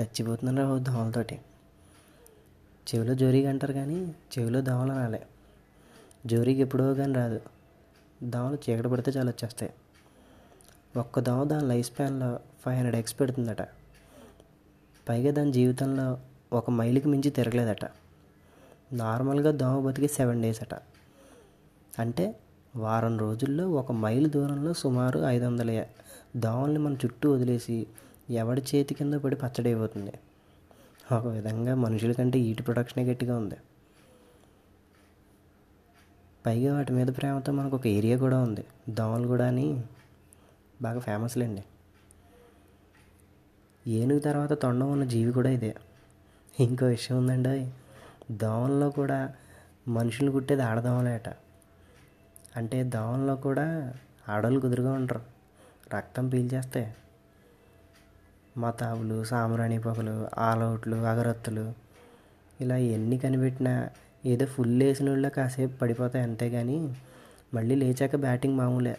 చచ్చిపోతున్నారా దోమలతోటి. చెవిలో జోరీగా అంటారు కానీ చెవిలో దోమలు రాలే. జోరీకి ఎప్పుడో కానీ రాదు. దోమలు చీకటి పడితే చాలా వచ్చేస్తాయి. ఒక్క దోమ దాని లైఫ్ స్పాన్లో ఫైవ్ హండ్రెడ్ ఎక్స్ పెడుతుందట. పైగా దాని జీవితంలో ఒక మైలుకి మించి తిరగలేదట. నార్మల్గా దోమ బతికి సెవెన్ డేస్ అట. అంటే వారం రోజుల్లో ఒక మైలు దూరంలో సుమారు ఐదు వందల దోమల్ని మన చుట్టూ వదిలేసి ఎవడి చేతి కింద పడి పచ్చడి అయిపోతుంది. ఒక విధంగా మనుషుల కంటే ఈటి ప్రొడక్షనే గట్టిగా ఉంది. పైగా వాటి మీద ప్రేమతో మనకు ఒక ఏరియా కూడా ఉంది. దోమలు కూడా అని బాగా ఫేమస్లేండి ఏనుగు తర్వాత తొండం ఉన్న జీవి కూడా ఇదే. ఇంకో విషయం ఉందండి దోమల్లో కూడా మనుషులు కుట్టేది ఆడదోమలేట. అంటే దోమల్లో కూడా ఆడవాళ్ళు కుదురుగా ఉంటారు రక్తం పీల్చేస్తే మతాబులు సాంబ్రాణి పొగలు ఆలౌట్లు అగరత్తులు. ఇలా ఎన్ని కనిపెట్టినా ఏదో ఫుల్ వేసిన వాళ్ళ కాసేపు పడిపోతాయి అంతేగాని మళ్ళీ లేచాక బ్యాటింగ్ మామూలే.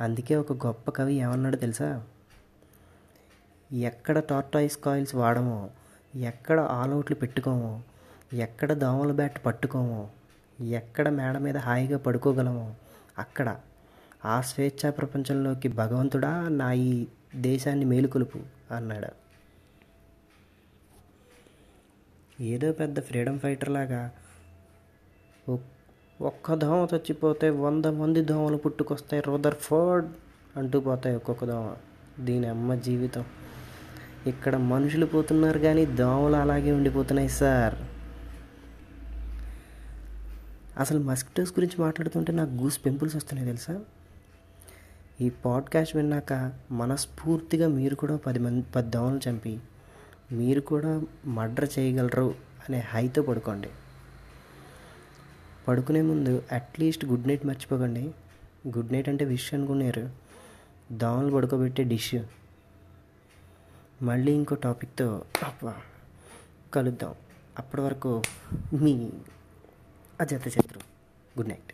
అందుకే ఒక గొప్ప కవి ఏమన్నాడు తెలుసా? ఎక్కడ టార్టాయిస్ కాయిల్స్ వాడమో ఎక్కడ ఆల్అవుట్లు పెట్టుకోమో ఎక్కడ దోమల బ్యాట్ పట్టుకోమో ఎక్కడ మేడ మీద హాయిగా పడుకోగలమో అక్కడ ఆ స్వేచ్ఛా ప్రపంచంలోకి భగవంతుడా? నా ఈ దేశాన్ని మేలుకొలుపు అన్నాడు. ఏదో పెద్ద ఫ్రీడమ్ ఫైటర్ లాగా ఒక్క దోమ చచ్చిపోతే వంద మంది దోమలు పుట్టుకొస్తాయి. రోదర్ ఫోర్డ్ అంటూ పోతాయి ఒక్కొక్క దోమ. దీని అమ్మ జీవితం. ఇక్కడ మనుషులు పోతున్నారు కానీ దోమలు అలాగే ఉండిపోతున్నాయి సార్. అసలు మస్కిటోస్ గురించి మాట్లాడుతుంటే నాకు గూస్ పెంపుల్స్ వస్తున్నాయి తెలుసా? ఈ పాడ్కాస్ట్ విన్నాక మనస్ఫూర్తిగా మీరు కూడా పది మంది పది దోమలు చంపి మీరు కూడా మర్డర్ చేయగలరు అనే హైతో పడుకోండి. పడుకునే ముందు అట్లీస్ట్ గుడ్ నైట్ మర్చిపోకండి. గుడ్ నైట్ అంటే విష్ అనుకున్నారు. దోమలు పడుకోబెట్టే డిష్. మళ్ళీ ఇంకో టాపిక్తో కలుద్దాం. అప్పటి వరకు మీ అజత శత్రు గుడ్ నైట్.